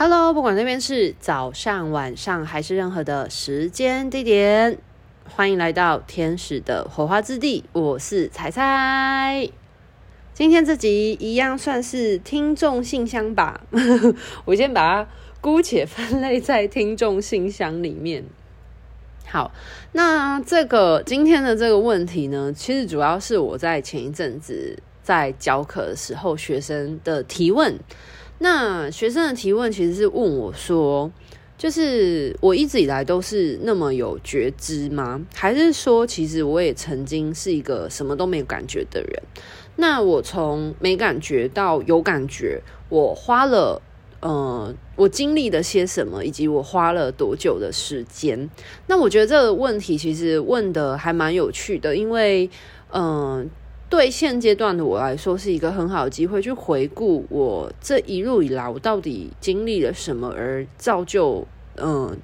Hello，不管那边是早上、晚上还是任何的时间地点，欢迎来到天使的火花之地。我是彩彩。今天这集一样算是听众信箱吧，我先把它姑且分类在听众信箱里面。好，那这个今天的这个问题呢，其实主要是我在前一阵子在教课的时候，学生的提问。那学生的提问其实是问我说，就是我一直以来都是那么有觉知吗？还是说，其实我也曾经是一个什么都没有感觉的人？那我从没感觉到有感觉，我花了呃，我经历了些什么，以及我花了多久的时间？那我觉得这个问题其实问得还蛮有趣的，因为嗯。对现阶段的我来说，是一个很好的机会，去回顾我这一路以来，我到底经历了什么，而造就，嗯，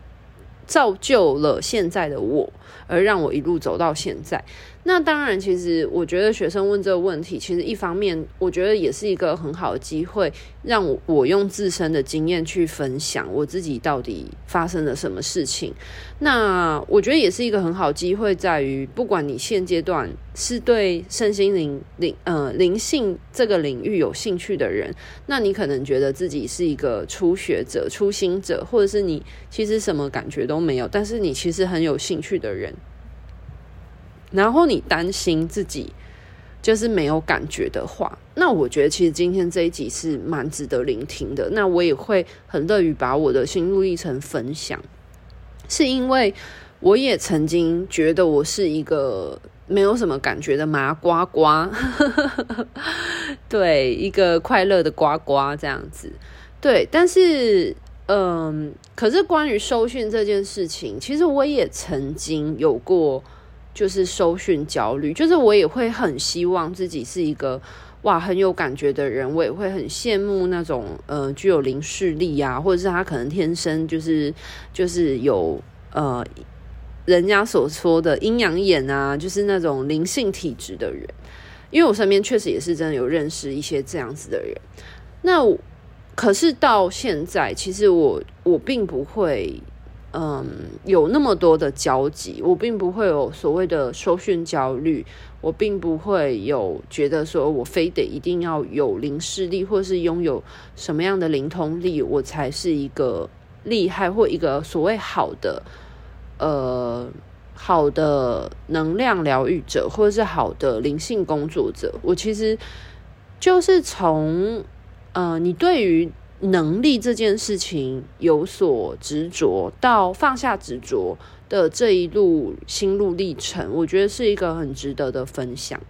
造就了现在的我，而让我一路走到现在。那当然，其实我觉得学生问这个问题，其实一方面我觉得也是一个很好的机会，让我用自身的经验去分享我自己到底发生了什么事情。那我觉得也是一个很好机会，在于不管你现阶段是对身心灵灵呃灵性这个领域有兴趣的人，那你可能觉得自己是一个初学者、初心者，或者是你其实什么感觉都没有，但是你其实很有兴趣的。人然后你担心自己就是没有感觉的话，那我觉得其实今天这一集是蛮值得聆听的。那我也会很乐于把我的心路历程分享，是因为我也曾经觉得我是一个没有什么感觉的麻瓜瓜，对，一个快乐的瓜瓜这样子。对，但是嗯，可是关于收讯这件事情，其实我也曾经有过。就是收讯焦虑，就是我也会很希望自己是一个哇很有感觉的人，我也会很羡慕那种呃具有灵视力啊，或者是他可能天生就是就是有呃人家所说的阴阳眼啊，就是那种灵性体质的人，因为我身边确实也是真的有认识一些这样子的人。那可是到现在，其实我我并不会。嗯，有那么多的交集，我并不会有所谓的收讯焦虑，我并不会有觉得说我非得一定要有灵视力，或是拥有什么样的灵通力，我才是一个厉害或一个所谓好的，呃，好的能量疗愈者，或者是好的灵性工作者。我其实就是从，呃，你对于。能力这件事情有所执着，到放下执着的这一路心路历程，我觉得是一个很值得的分享。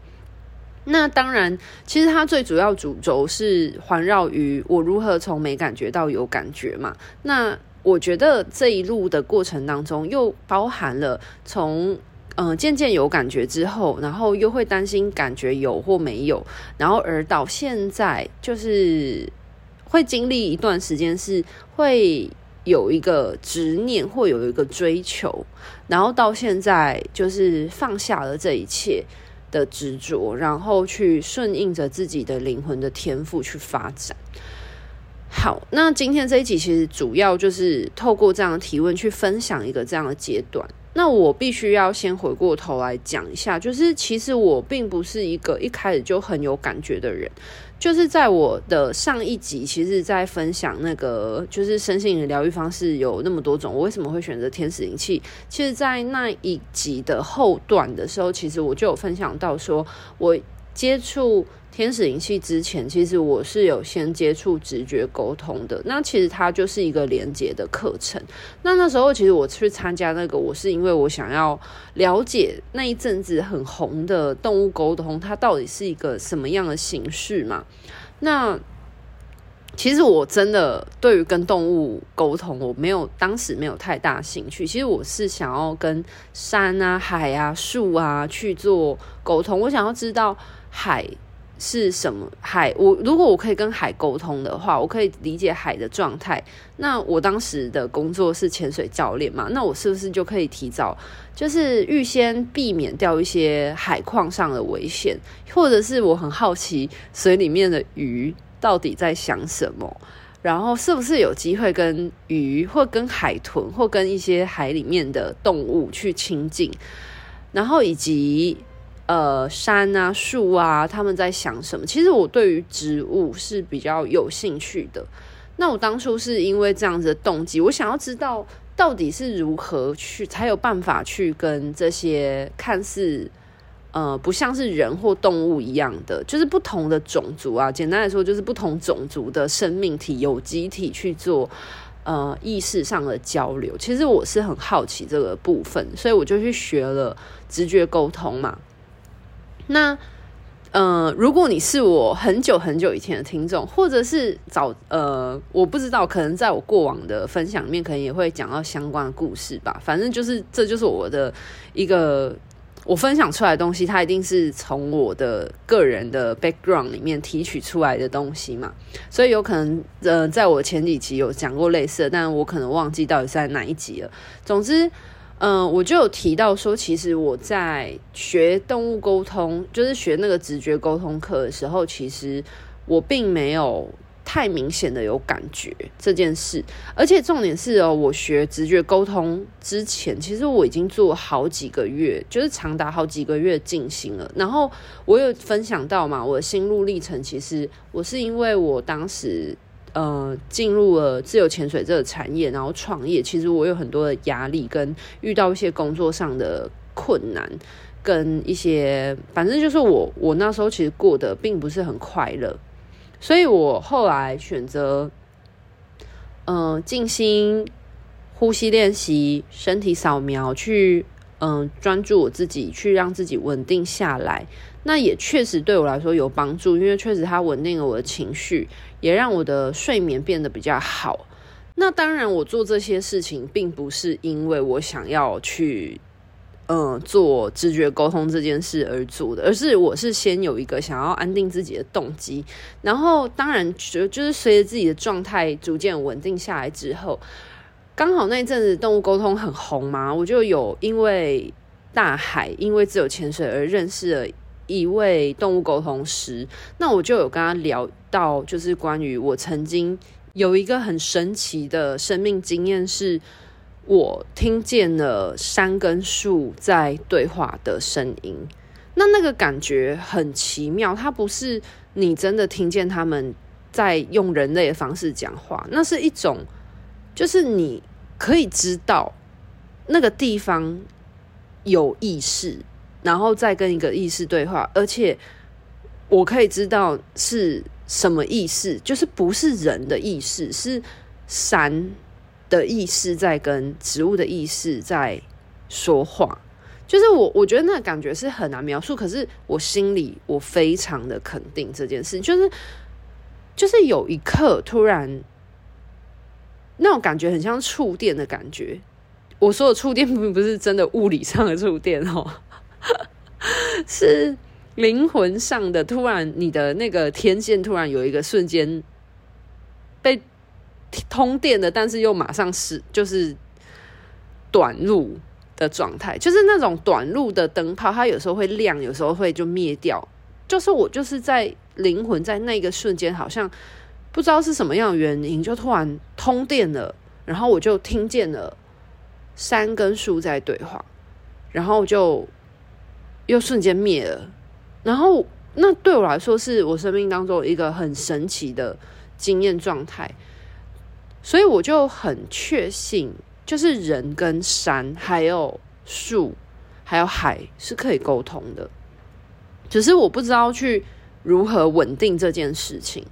那当然，其实它最主要主轴是环绕于我如何从没感觉到有感觉嘛。那我觉得这一路的过程当中，又包含了从嗯渐渐有感觉之后，然后又会担心感觉有或没有，然后而到现在就是。会经历一段时间，是会有一个执念，或有一个追求，然后到现在就是放下了这一切的执着，然后去顺应着自己的灵魂的天赋去发展。好，那今天这一集其实主要就是透过这样的提问去分享一个这样的阶段。那我必须要先回过头来讲一下，就是其实我并不是一个一开始就很有感觉的人。就是在我的上一集，其实，在分享那个就是身心灵的疗愈方式有那么多种，我为什么会选择天使灵气？其实，在那一集的后段的时候，其实我就有分享到说，我接触。天使灵气之前，其实我是有先接触直觉沟通的。那其实它就是一个连接的课程。那那时候，其实我去参加那个，我是因为我想要了解那一阵子很红的动物沟通，它到底是一个什么样的形式嘛？那其实我真的对于跟动物沟通，我没有当时没有太大兴趣。其实我是想要跟山啊、海啊、树啊去做沟通，我想要知道海。是什么海？我如果我可以跟海沟通的话，我可以理解海的状态。那我当时的工作是潜水教练嘛？那我是不是就可以提早，就是预先避免掉一些海况上的危险？或者是我很好奇水里面的鱼到底在想什么？然后是不是有机会跟鱼或跟海豚或跟一些海里面的动物去亲近，然后以及呃山啊树啊他们在想什么？其实我对于植物是比较有兴趣的。那我当初是因为这样子的动机，我想要知道到底是如何去才有办法去跟这些看似。呃，不像是人或动物一样的，就是不同的种族啊。简单来说，就是不同种族的生命体、有机体去做呃意识上的交流。其实我是很好奇这个部分，所以我就去学了直觉沟通嘛。那呃，如果你是我很久很久以前的听众，或者是早呃，我不知道，可能在我过往的分享里面，可能也会讲到相关的故事吧。反正就是，这就是我的一个。我分享出来的东西，它一定是从我的个人的 background 里面提取出来的东西嘛，所以有可能，呃，在我前几集有讲过类似，但我可能忘记到底是在哪一集了。总之，嗯、我就有提到说，其实我在学动物沟通，就是学那个直觉沟通课的时候，其实我并没有。太明显的有感觉这件事，而且重点是哦，我学直觉沟通之前，其实我已经做好几个月，就是长达好几个月进行了。然后我有分享到嘛，我的心路历程，其实我是因为我当时呃进入了自由潜水这个产业，然后创业，其实我有很多的压力，跟遇到一些工作上的困难，跟一些反正就是我我那时候其实过得并不是很快乐。所以我后来选择，嗯、静心、呼吸练习、身体扫描，去嗯、专注我自己，去让自己稳定下来。那也确实对我来说有帮助，因为确实它稳定了我的情绪，也让我的睡眠变得比较好。那当然，我做这些事情并不是因为我想要去。嗯，做直觉沟通这件事而做的，而是我是先有一个想要安定自己的动机，然后当然就就是随着自己的状态逐渐稳定下来之后，刚好那一阵子动物沟通很红嘛，我就有因为大海，因为自由潜水而认识了一位动物沟通师，那我就有跟他聊到，就是关于我曾经有一个很神奇的生命经验是。我听见了山跟树在对话的声音，那那个感觉很奇妙。它不是你真的听见他们在用人类的方式讲话，那是一种，就是你可以知道那个地方有意识，然后再跟一个意识对话，而且我可以知道是什么意识，就是不是人的意识，是山。的意识在跟植物的意识在说话，就是我我觉得那感觉是很难描述，可是我心里我非常的肯定这件事，就是就是有一刻突然那种感觉很像触电的感觉。我说的触电并不是真的物理上的触电哦，是灵魂上的。突然你的那个天线突然有一个瞬间被。通电的，但是又马上是就是短路的状态，就是那种短路的灯泡，它有时候会亮，有时候会就灭掉。就是我就是在灵魂在那个瞬间，好像不知道是什么样的原因，就突然通电了，然后我就听见了山跟树在对话，然后就又瞬间灭了。然后那对我来说，是我生命当中一个很神奇的经验状态。所以我就很确信，就是人跟山、还有树、还有海是可以沟通的，只是我不知道去如何稳定这件事情。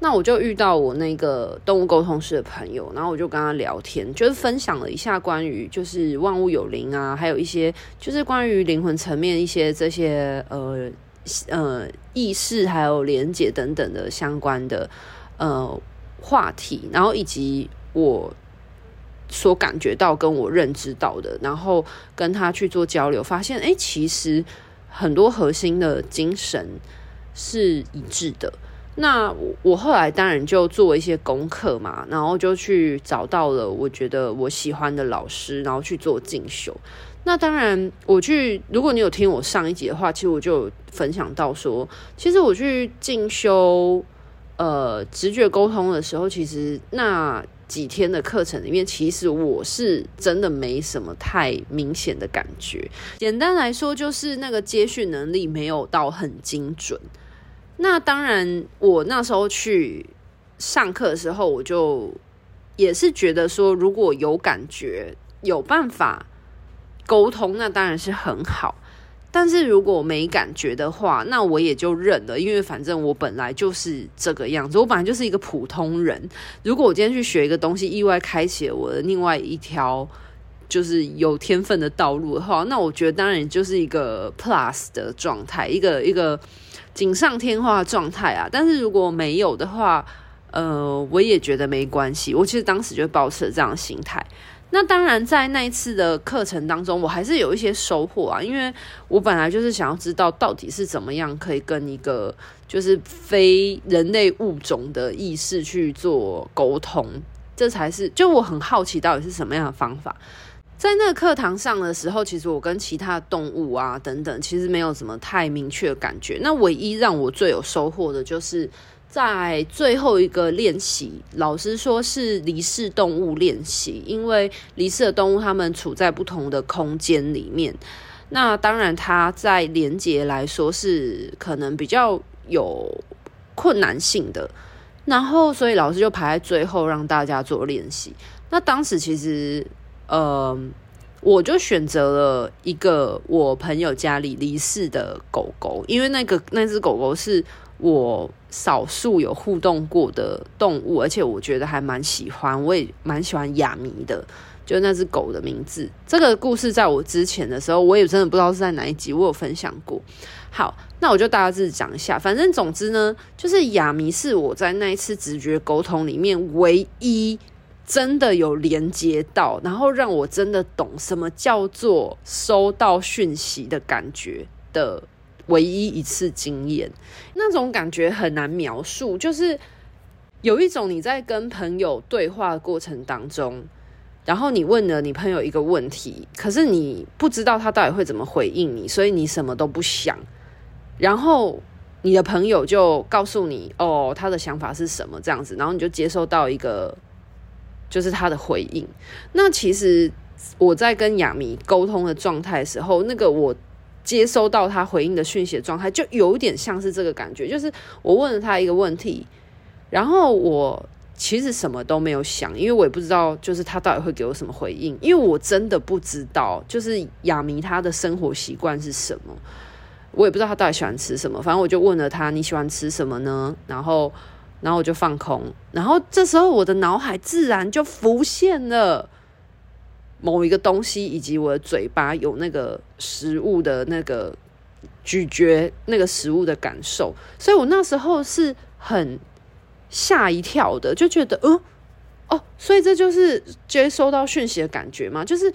那我就遇到我那个动物沟通师的朋友，然后我就跟他聊天，就是分享了一下关于就是万物有灵啊，还有一些就是关于灵魂层面一些这些呃呃意识还有连结等等的相关的呃。话题，然后以及我所感觉到跟我认知到的，然后跟他去做交流，发现哎，其实很多核心的精神是一致的。那我后来当然就做一些功课嘛，然后就去找到了我觉得我喜欢的老师，然后去做进修。那当然，我去，如果你有听我上一集的话，其实我就分享到说，其实我去进修。呃直觉沟通的时候，其实那几天的课程里面，其实我是真的没什么太明显的感觉。简单来说，就是那个接讯能力没有到很精准。那当然，我那时候去上课的时候，我就也是觉得说，如果有感觉、有办法沟通，那当然是很好。但是如果没感觉的话，那我也就认了，因为反正我本来就是这个样子，我本来就是一个普通人。如果我今天去学一个东西，意外开启了我的另外一条就是有天分的道路的话，那我觉得当然就是一个 plus 的状态，一个一个锦上添花的状态啊。但是如果没有的话，呃，我也觉得没关系。我其实当时就保持了这样的心态。那当然，在那一次的课程当中，我还是有一些收获啊，因为我本来就是想要知道到底是怎么样可以跟一个就是非人类物种的意识去做沟通，这才是就我很好奇到底是什么样的方法。在那个课堂上的时候，其实我跟其他动物啊等等，其实没有什么太明确的感觉。那唯一让我最有收获的就是。在最后一个练习，老师说是离世动物练习，因为离世的动物它们处在不同的空间里面。那当然，它在连接来说是可能比较有困难性的。然后，所以老师就排在最后让大家做练习。那当时其实，呃，我就选择了一个我朋友家里离世的狗狗，因为那个那只狗狗是。我少数有互动过的动物，而且我觉得还蛮喜欢，我也蛮喜欢雅迷的，就那只狗的名字。这个故事在我之前的时候，我也真的不知道是在哪一集，我有分享过。好，那我就大致讲一下。反正总之呢，就是雅迷是我在那一次直觉沟通里面唯一真的有连接到，然后让我真的懂什么叫做收到讯息的感觉的。唯一一次经验，那种感觉很难描述，就是有一种你在跟朋友对话的过程当中，然后你问了你朋友一个问题，可是你不知道他到底会怎么回应你，所以你什么都不想，然后你的朋友就告诉你哦，他的想法是什么这样子，然后你就接收到一个就是他的回应。那其实我在跟亚迷沟通的状态时候，那个我。接收到他回应的讯息的状态，就有点像是这个感觉，就是我问了他一个问题，然后我其实什么都没有想，因为我也不知道，就是他到底会给我什么回应，因为我真的不知道，就是亚迷他的生活习惯是什么，我也不知道他到底喜欢吃什么，反正我就问了他，你喜欢吃什么呢？然后，然后我就放空，然后这时候我的脑海自然就浮现了。某一个东西，以及我的嘴巴有那个食物的那个咀嚼那个食物的感受，所以我那时候是很吓一跳的，就觉得，嗯，哦，所以这就是接收到讯息的感觉嘛？就是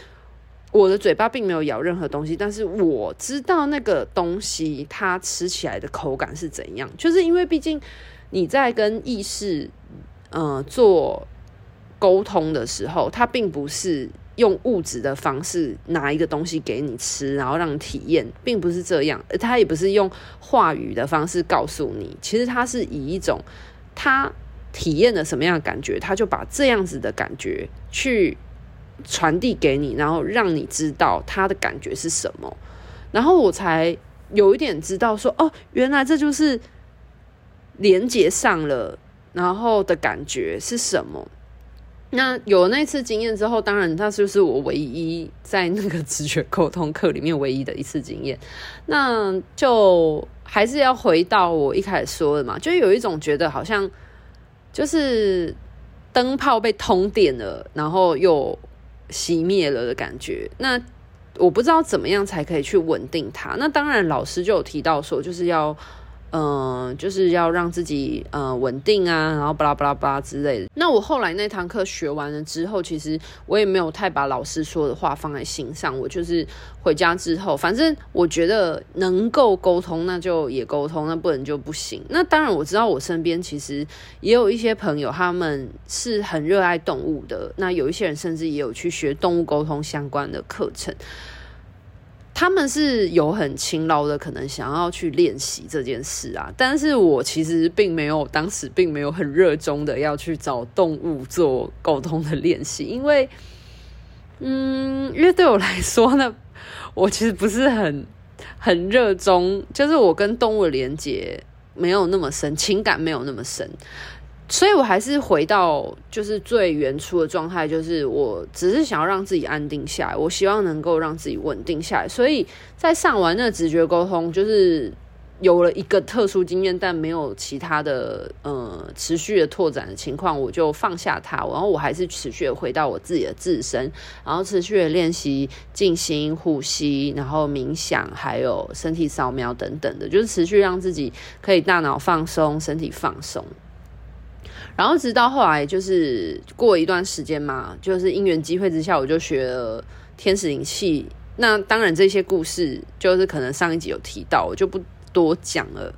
我的嘴巴并没有咬任何东西，但是我知道那个东西它吃起来的口感是怎样，就是因为毕竟你在跟意识，呃，做沟通的时候，它并不是。用物质的方式拿一个东西给你吃，然后让你体验，并不是这样。他也不是用话语的方式告诉你，其实他是以一种他体验了什么样的感觉，他就把这样子的感觉去传递给你，然后让你知道他的感觉是什么。然后我才有一点知道说，哦，原来这就是连接上了，然后的感觉是什么。那有了那次经验之后，当然，那就是我唯一在那个直觉沟通课里面唯一的一次经验。那就还是要回到我一开始说的嘛，就有一种觉得好像就是灯泡被通电了，然后又熄灭了的感觉。那我不知道怎么样才可以去稳定它。那当然，老师就有提到说，就是要。嗯、就是要让自己呃稳定啊，然后巴拉巴拉巴拉之类的。那我后来那堂课学完了之后，其实我也没有太把老师说的话放在心上。我就是回家之后，反正我觉得能够沟通，那就也沟通；那不能就不行。那当然，我知道我身边其实也有一些朋友，他们是很热爱动物的。那有一些人甚至也有去学动物沟通相关的课程。他们是有很勤劳的，可能想要去练习这件事啊。但是我其实并没有，当时并没有很热衷的要去找动物做沟通的练习，因为，嗯，因为对我来说呢，我其实不是很很热衷，就是我跟动物的连接没有那么深，情感没有那么深。所以，我还是回到就是最原初的状态，就是我只是想要让自己安定下来，我希望能够让自己稳定下来。所以在上完那直觉沟通，就是有了一个特殊经验，但没有其他的呃持续的拓展的情况，我就放下它。然后我还是持续的回到我自己的自身，然后持续的练习静心、呼吸，然后冥想，还有身体扫描等等的，就是持续让自己可以大脑放松，身体放松。然后直到后来，就是过一段时间嘛，就是因缘机会之下，我就学了天使灵气。那当然，这些故事就是可能上一集有提到，我就不多讲了。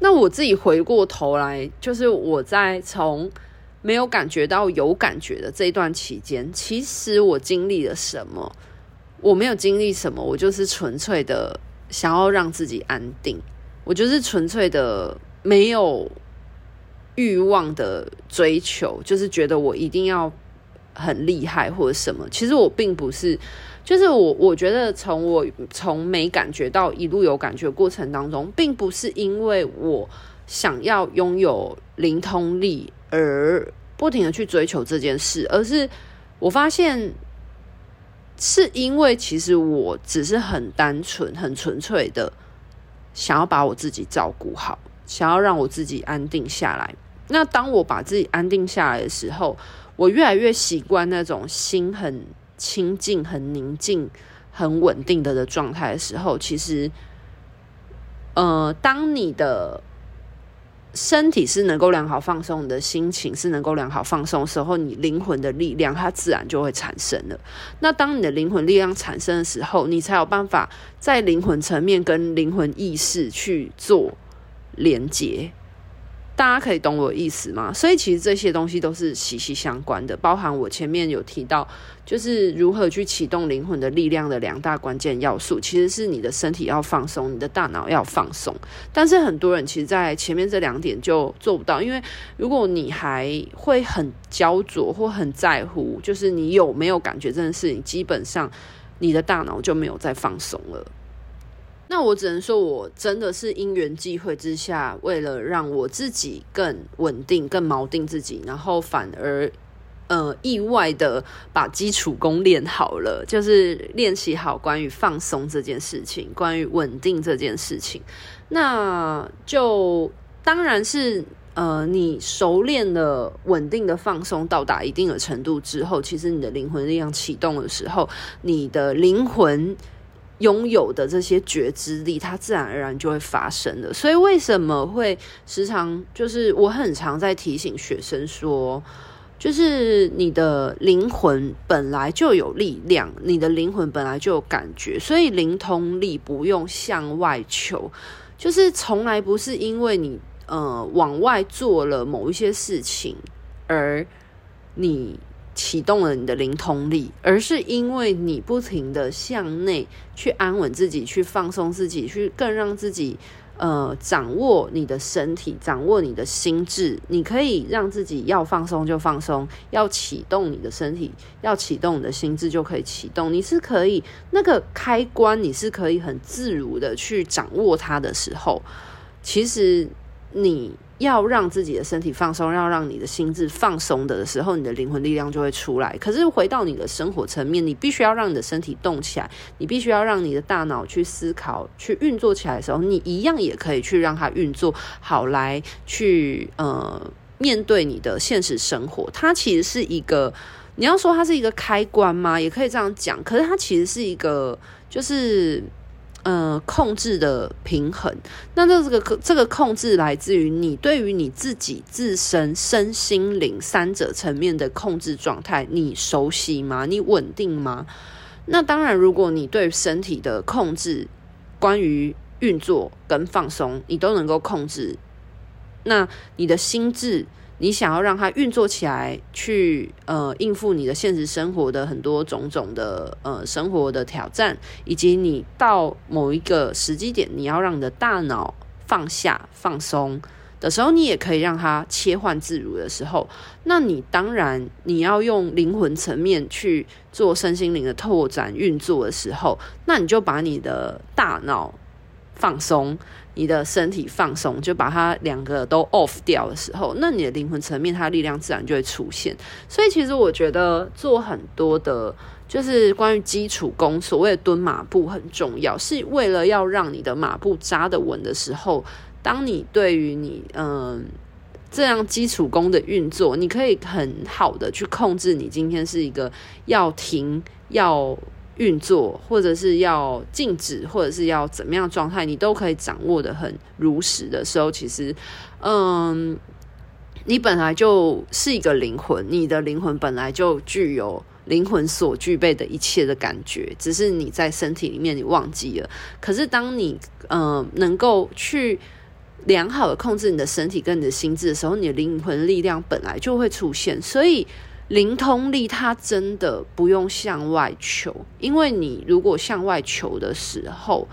那我自己回过头来，就是我在从没有感觉到有感觉的这一段期间，其实我经历了什么？我没有经历什么，我就是纯粹的想要让自己安定，我就是纯粹的没有。欲望的追求，就是觉得我一定要很厉害或者什么。其实我并不是，就是我我觉得从我从没感觉到一路有感觉过程当中，并不是因为我想要拥有灵通力而不停的去追求这件事，而是我发现是因为其实我只是很单纯、很纯粹的想要把我自己照顾好，想要让我自己安定下来。那当我把自己安定下来的时候，我越来越习惯那种心很清静、很宁静、很稳定的的状态的时候，其实，呃，当你的身体是能够良好放松，你的心情是能够良好放松的时候，你灵魂的力量它自然就会产生了。那当你的灵魂力量产生的时候，你才有办法在灵魂层面跟灵魂意识去做连接。大家可以懂我意思吗？所以其实这些东西都是息息相关的，包含我前面有提到，就是如何去启动灵魂的力量的两大关键要素，其实是你的身体要放松，你的大脑要放松。但是很多人其实，在前面这两点就做不到，因为如果你还会很焦灼或很在乎，就是你有没有感觉这件事情，基本上你的大脑就没有再放松了。那我只能说，我真的是因缘际会之下，为了让我自己更稳定、更锚定自己，然后反而呃意外的把基础功练好了，就是练习好关于放松这件事情，关于稳定这件事情。那就当然是呃，你熟练了稳定的放松到达一定的程度之后，其实你的灵魂力量启动的时候，你的灵魂。拥有的这些觉知力，它自然而然就会发生的。所以为什么会时常就是我很常在提醒学生说，就是你的灵魂本来就有力量，你的灵魂本来就有感觉，所以灵通力不用向外求，就是从来不是因为你呃往外做了某一些事情而你。启动了你的灵通力，而是因为你不停的向内去安稳自己，去放松自己，去更让自己呃掌握你的身体，掌握你的心智。你可以让自己要放松就放松，要启动你的身体，要启动你的心智就可以启动。你是可以那个开关，你是可以很自如的去掌握它的时候，其实你。要让自己的身体放松，要让你的心智放松的时候，你的灵魂力量就会出来。可是回到你的生活层面，你必须要让你的身体动起来，你必须要让你的大脑去思考、去运作起来的时候，你一样也可以去让它运作好，来去呃面对你的现实生活。它其实是一个，你要说它是一个开关吗？也可以这样讲。可是它其实是一个，就是。呃，控制的平衡，那这个这个控制来自于你对于你自己自身身心灵三者层面的控制状态，你熟悉吗？你稳定吗？那当然，如果你对身体的控制，关于运作跟放松，你都能够控制，那你的心智你想要让它运作起来，去呃应付你的现实生活的很多种种的呃生活的挑战，以及你到某一个时机点，你要让你的大脑放下放松的时候，你也可以让它切换自如的时候，那你当然你要用灵魂层面去做身心灵的拓展运作的时候，那你就把你的大脑放松，你的身体放松，就把它两个都 off 掉的时候，那你的灵魂层面它的力量自然就会出现。所以其实我觉得做很多的，就是关于基础功，所谓的蹲马步很重要，是为了要让你的马步扎得稳的时候。当你对于你嗯这样基础功的运作，你可以很好的去控制你今天是一个要停要运作，或者是要静止，或者是要怎么样状态，你都可以掌握得很如实的时候，其实嗯，你本来就是一个灵魂，你的灵魂本来就具有灵魂所具备的一切的感觉，只是你在身体里面你忘记了。可是当你嗯能够去良好的控制你的身体跟你的心智的时候，你的灵魂力量本来就会出现。所以灵通力它真的不用向外求，因为你如果向外求的时候，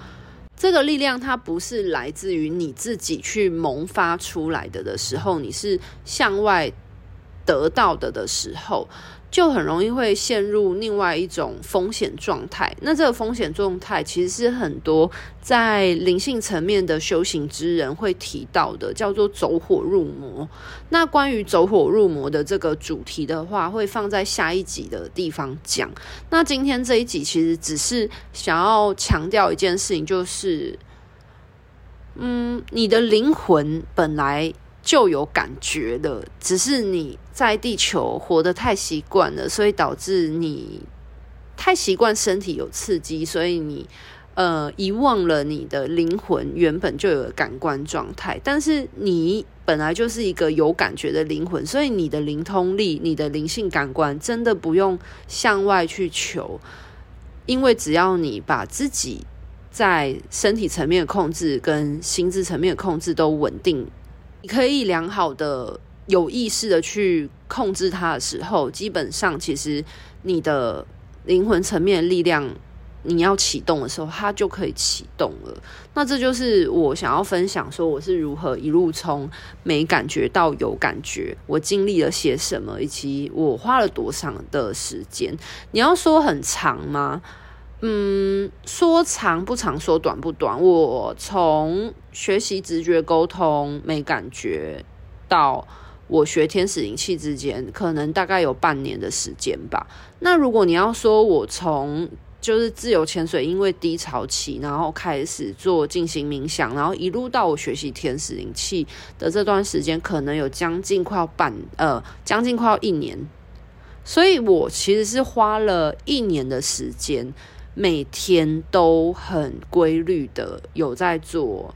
这个力量它不是来自于你自己去萌发出来的的时候，你是向外得到的的时候。就很容易会陷入另外一种风险状态。那这个风险状态其实是很多在灵性层面的修行之人会提到的，叫做走火入魔。那关于走火入魔的这个主题的话，会放在下一集的地方讲。那今天这一集其实只是想要强调一件事情，就是，嗯，你的灵魂本来。就有感觉了，只是你在地球活得太习惯了，所以导致你太习惯身体有刺激，所以你呃遗忘了你的灵魂原本就有感官状态。但是你本来就是一个有感觉的灵魂，所以你的灵通力、你的灵性感官真的不用向外去求，因为只要你把自己在身体层面的控制跟心智层面的控制都稳定。你可以良好的、有意识的去控制它的时候，基本上其实你的灵魂层面的力量，你要启动的时候，它就可以启动了。那这就是我想要分享，说我是如何一路从没感觉到有感觉，我经历了些什么，以及我花了多长的时间。你要说很长吗？嗯，说长不长，说短不短。我从学习直觉沟通没感觉，到我学天使灵气之间，可能大概有半年的时间吧。那如果你要说我从就是自由潜水，因为低潮期，然后开始做进行冥想，然后一路到我学习天使灵气的这段时间，可能有将近快要半呃，将近快要一年。所以我其实是花了一年的时间。每天都很规律的有在做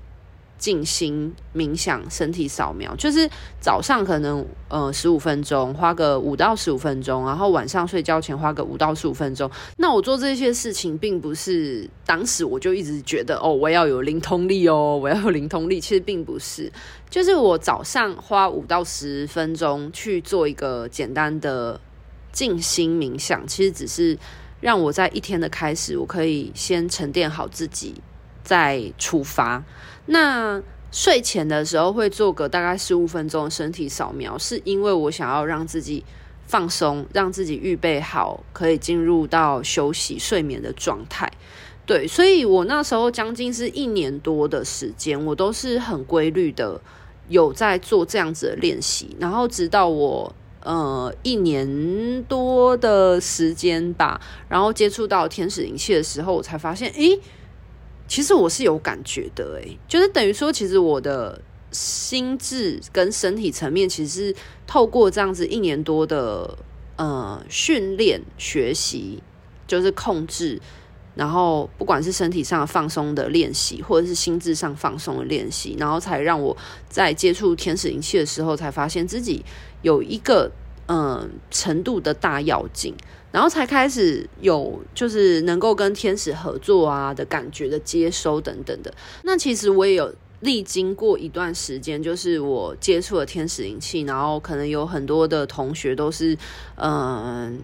静心冥想、身体扫描，就是早上可能呃十五分钟，花个五到十五分钟，然后晚上睡觉前花个五到十五分钟。那我做这些事情，并不是当时我就一直觉得哦，我要有灵通力哦，我要有灵通力。其实并不是，就是我早上花五到十分钟去做一个简单的静心冥想，其实只是。让我在一天的开始，我可以先沉淀好自己，再出发。那睡前的时候会做个大概十五分钟的身体扫描，是因为我想要让自己放松，让自己预备好，可以进入到休息睡眠的状态。对，所以我那时候将近是一年多的时间，我都是很规律的有在做这样子的练习，然后直到我。呃，一年多的时间吧，然后接触到天使灵气的时候，我才发现，诶，其实我是有感觉的，诶，就是等于说，其实我的心智跟身体层面，其实是透过这样子一年多的呃训练学习，就是控制，然后不管是身体上放松的练习，或者是心智上放松的练习，然后才让我在接触天使灵气的时候，才发现自己。有一个嗯程度的大要紧，然后才开始有就是能够跟天使合作啊的感觉的接收等等的。那其实我也有历经过一段时间，就是我接触了天使灵气，然后可能有很多的同学都是，嗯、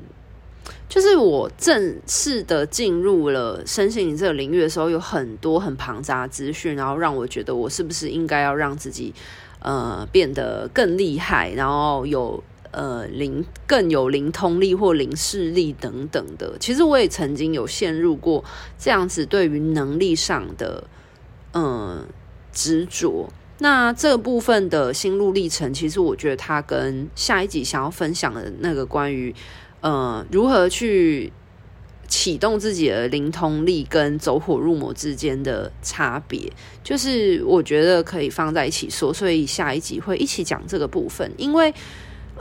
就是我正式的进入了身心灵这个领域的时候，有很多很庞杂资讯，然后让我觉得我是不是应该要让自己，呃，变得更厉害，然后有。呃，灵更有灵通力或灵视力等等的，其实我也曾经有陷入过这样子对于能力上的嗯执着。那这部分的心路历程，其实我觉得它跟下一集想要分享的那个关于呃如何去启动自己的灵通力跟走火入魔之间的差别，就是我觉得可以放在一起说，所以下一集会一起讲这个部分，因为。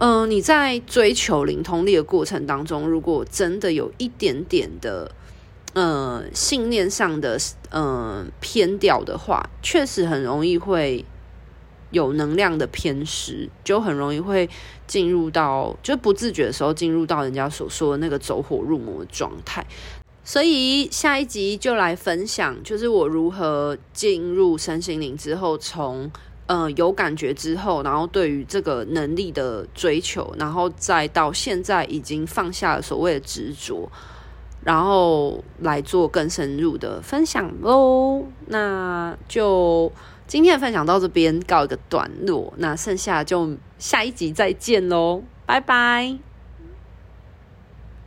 嗯、你在追求灵通力的过程当中，如果真的有一点点的呃信念上的呃偏掉的话，确实很容易会有能量的偏食，就很容易会进入到就不自觉的时候进入到人家所说的那个走火入魔的状态。所以下一集就来分享，就是我如何进入身心灵之后从。嗯、呃，有感觉之后，然后对于这个能力的追求，然后再到现在已经放下了所谓的执着，然后来做更深入的分享喽。那就今天的分享到这边告一个段落，那剩下就下一集再见喽，拜拜。